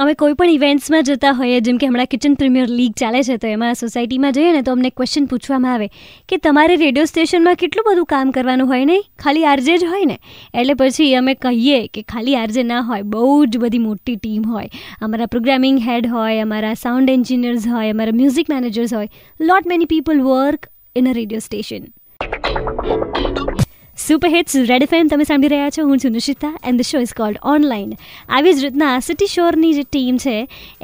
અમે કોઈ પણ ઇવેન્ટ્સમાં જતા હોઈએ, જેમ કે હમણાં કિચન પ્રીમિયર લીગ ચાલે છે, તો એમાં સોસાયટીમાં જઈએ ને, તો અમને ક્વેશ્ચન પૂછવામાં આવે કે તમારે રેડિયો સ્ટેશનમાં કેટલું બધું કામ કરવાનું હોય નહીં? ખાલી આરજે જ હોય ને? એટલે પછી અમે કહીએ કે ખાલી આરજે ના હોય, બહુ જ બધી મોટી ટીમ હોય. અમારા પ્રોગ્રામિંગ હેડ હોય, અમારા સાઉન્ડ એન્જિનિયર્સ હોય, અમારા મ્યુઝિક મેનેજર્સ હોય. Lot many people work in a radio station super hits red FM તમે સાંભળી રહ્યા છો, હું છું Nishita and the show is called online આવી જ રીતના સિટી શોરની જે ટીમ છે,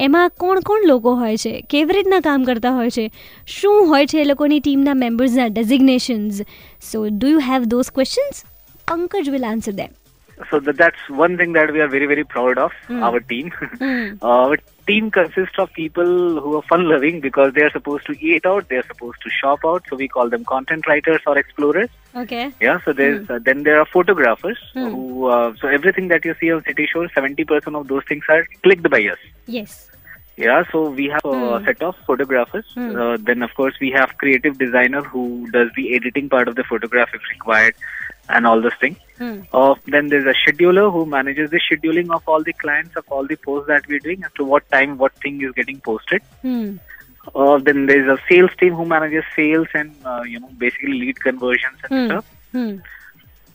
એમાં કોણ કોણ લોકો હોય છે, કેવી રીતના કામ કરતા હોય છે, શું હોય છે એ લોકોની ટીમના મેમ્બર્સના designations so do you have those questions Pankaj will answer them so that, that's one thing that we are very very proud of mm. our team. Mm. our team consists of people who are fun loving because they are supposed to eat out they are supposed to shop out. So we call them content writers or explorers. Okay. Yeah so there's mm. uh, then there are photographers hmm. who uh, so everything that you see on City Shor, 70% of those things are clicked by us. Yes. Yeah, so we have a hmm. set of photographers. Hmm. Uh, then, of course, we have creative designer who does the editing part of the photograph if required and all those things. Uh, then there's a scheduler who manages the scheduling of all the clients of all the posts that we're doing as to what time what thing is getting posted. Uh, then there's a sales team who manages sales and uh, you know basically lead conversions and Hmm. stuff.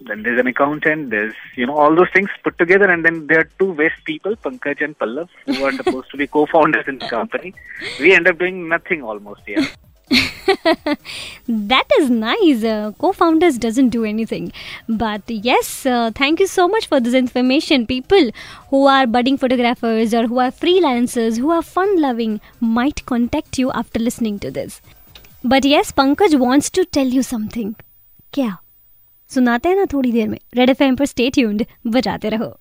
Then there's an accountant. There's you know all those things put together, and then there are two West people, Pankaj and Pallav, who are supposed to be co-founders in the company. We end up doing nothing almost. Yeah. that is nice uh, co-founders doesn't do anything but yes uh, thank you so much for this information people who are budding photographers or who are freelancers who are fun loving might contact you after listening to this but yes pankaj wants to tell you something क्या सुनाते हैं ना थोड़ी देर में red F पर stay tuned बजाते रहो